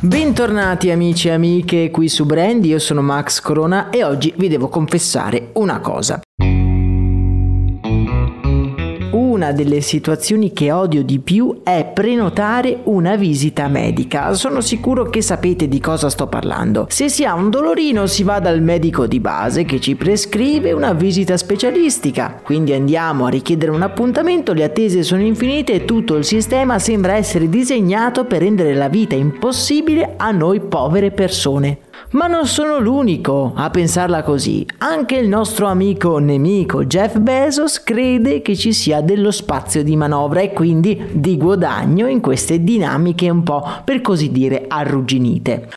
Bentornati amici e amiche qui su Brand, io sono Max Corona e oggi vi devo confessare una cosa. Una delle situazioni che odio di più è prenotare una visita medica. Sono sicuro che sapete di cosa sto parlando. Se si ha un dolorino si va dal medico di base che ci prescrive una visita specialistica. Quindi andiamo a richiedere un appuntamento, le attese sono infinite e tutto il sistema sembra essere disegnato per rendere la vita impossibile a noi povere persone. Ma non sono l'unico a pensarla così. Anche il nostro amico nemico Jeff Bezos crede che ci sia dello spazio di manovra e quindi di guadagno in queste dinamiche un po' per così dire arrugginite.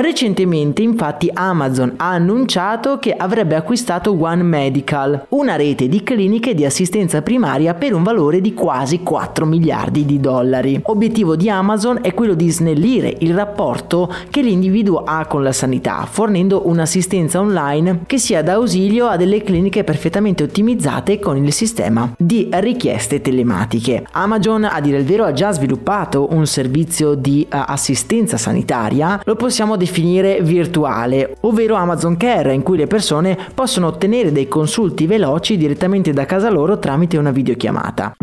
Recentemente infatti Amazon ha annunciato che avrebbe acquistato One Medical, una rete di cliniche di assistenza primaria per un valore di quasi 4 miliardi di dollari. Obiettivo di Amazon è quello di snellire il rapporto che l'individuo ha con la sanità, fornendo un'assistenza online che sia d'ausilio a delle cliniche perfettamente ottimizzate con il sistema di richieste telematiche. Amazon, a dire il vero, ha già sviluppato un servizio di uh, assistenza sanitaria, lo possiamo definire definire virtuale, ovvero Amazon Care, in cui le persone possono ottenere dei consulti veloci direttamente da casa loro tramite una videochiamata.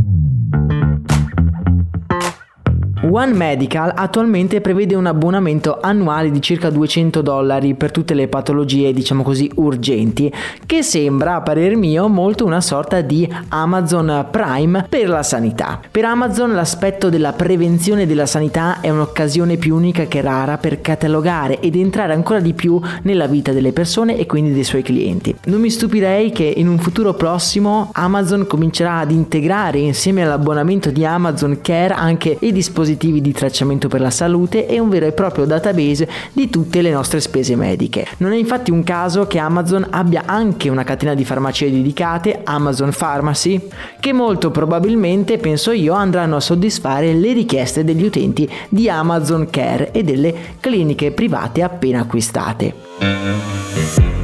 One Medical attualmente prevede un abbonamento annuale di circa 200 dollari per tutte le patologie, diciamo così, urgenti, che sembra, a parer mio, molto una sorta di Amazon Prime per la sanità. Per Amazon l'aspetto della prevenzione della sanità è un'occasione più unica che rara per catalogare ed entrare ancora di più nella vita delle persone e quindi dei suoi clienti. Non mi stupirei che in un futuro prossimo Amazon comincerà ad integrare insieme all'abbonamento di Amazon Care anche i dispositivi dispositivi di tracciamento per la salute e un vero e proprio database di tutte le nostre spese mediche. Non è infatti un caso che Amazon abbia anche una catena di farmacie dedicate, Amazon Pharmacy, che molto probabilmente, penso io, andranno a soddisfare le richieste degli utenti di Amazon Care e delle cliniche private appena acquistate.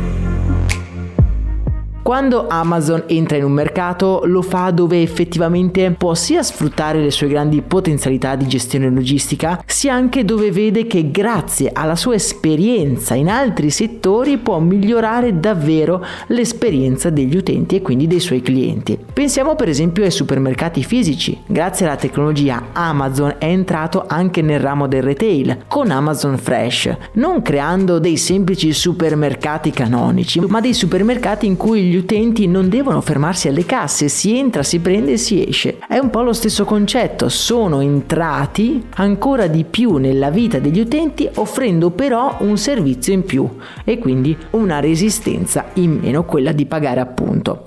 Quando Amazon entra in un mercato lo fa dove effettivamente può sia sfruttare le sue grandi potenzialità di gestione logistica, sia anche dove vede che grazie alla sua esperienza in altri settori può migliorare davvero l'esperienza degli utenti e quindi dei suoi clienti. Pensiamo per esempio ai supermercati fisici. Grazie alla tecnologia Amazon è entrato anche nel ramo del retail con Amazon Fresh, non creando dei semplici supermercati canonici, ma dei supermercati in cui gli gli utenti non devono fermarsi alle casse, si entra, si prende e si esce. È un po' lo stesso concetto, sono entrati ancora di più nella vita degli utenti offrendo però un servizio in più e quindi una resistenza in meno, quella di pagare appunto.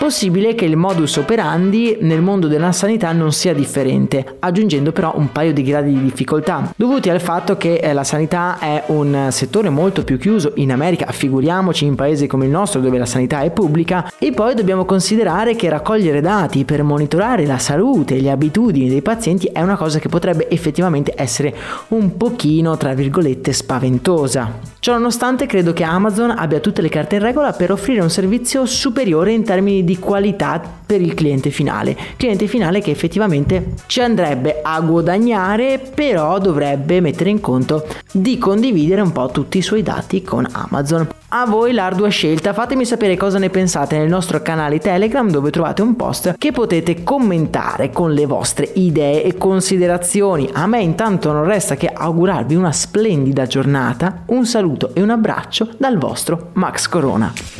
Possibile che il modus operandi nel mondo della sanità non sia differente, aggiungendo però un paio di gradi di difficoltà, dovuti al fatto che eh, la sanità è un settore molto più chiuso in America, figuriamoci in paesi come il nostro dove la sanità è pubblica, e poi dobbiamo considerare che raccogliere dati per monitorare la salute e le abitudini dei pazienti è una cosa che potrebbe effettivamente essere un pochino, tra virgolette, spaventosa. Ciononostante credo che Amazon abbia tutte le carte in regola per offrire un servizio superiore in termini di qualità per il cliente finale. Cliente finale che effettivamente ci andrebbe a guadagnare, però dovrebbe mettere in conto di condividere un po' tutti i suoi dati con Amazon. A voi l'ardua scelta, fatemi sapere cosa ne pensate nel nostro canale Telegram dove trovate un post che potete commentare con le vostre idee e considerazioni. A me intanto non resta che augurarvi una splendida giornata, un saluto e un abbraccio dal vostro Max Corona.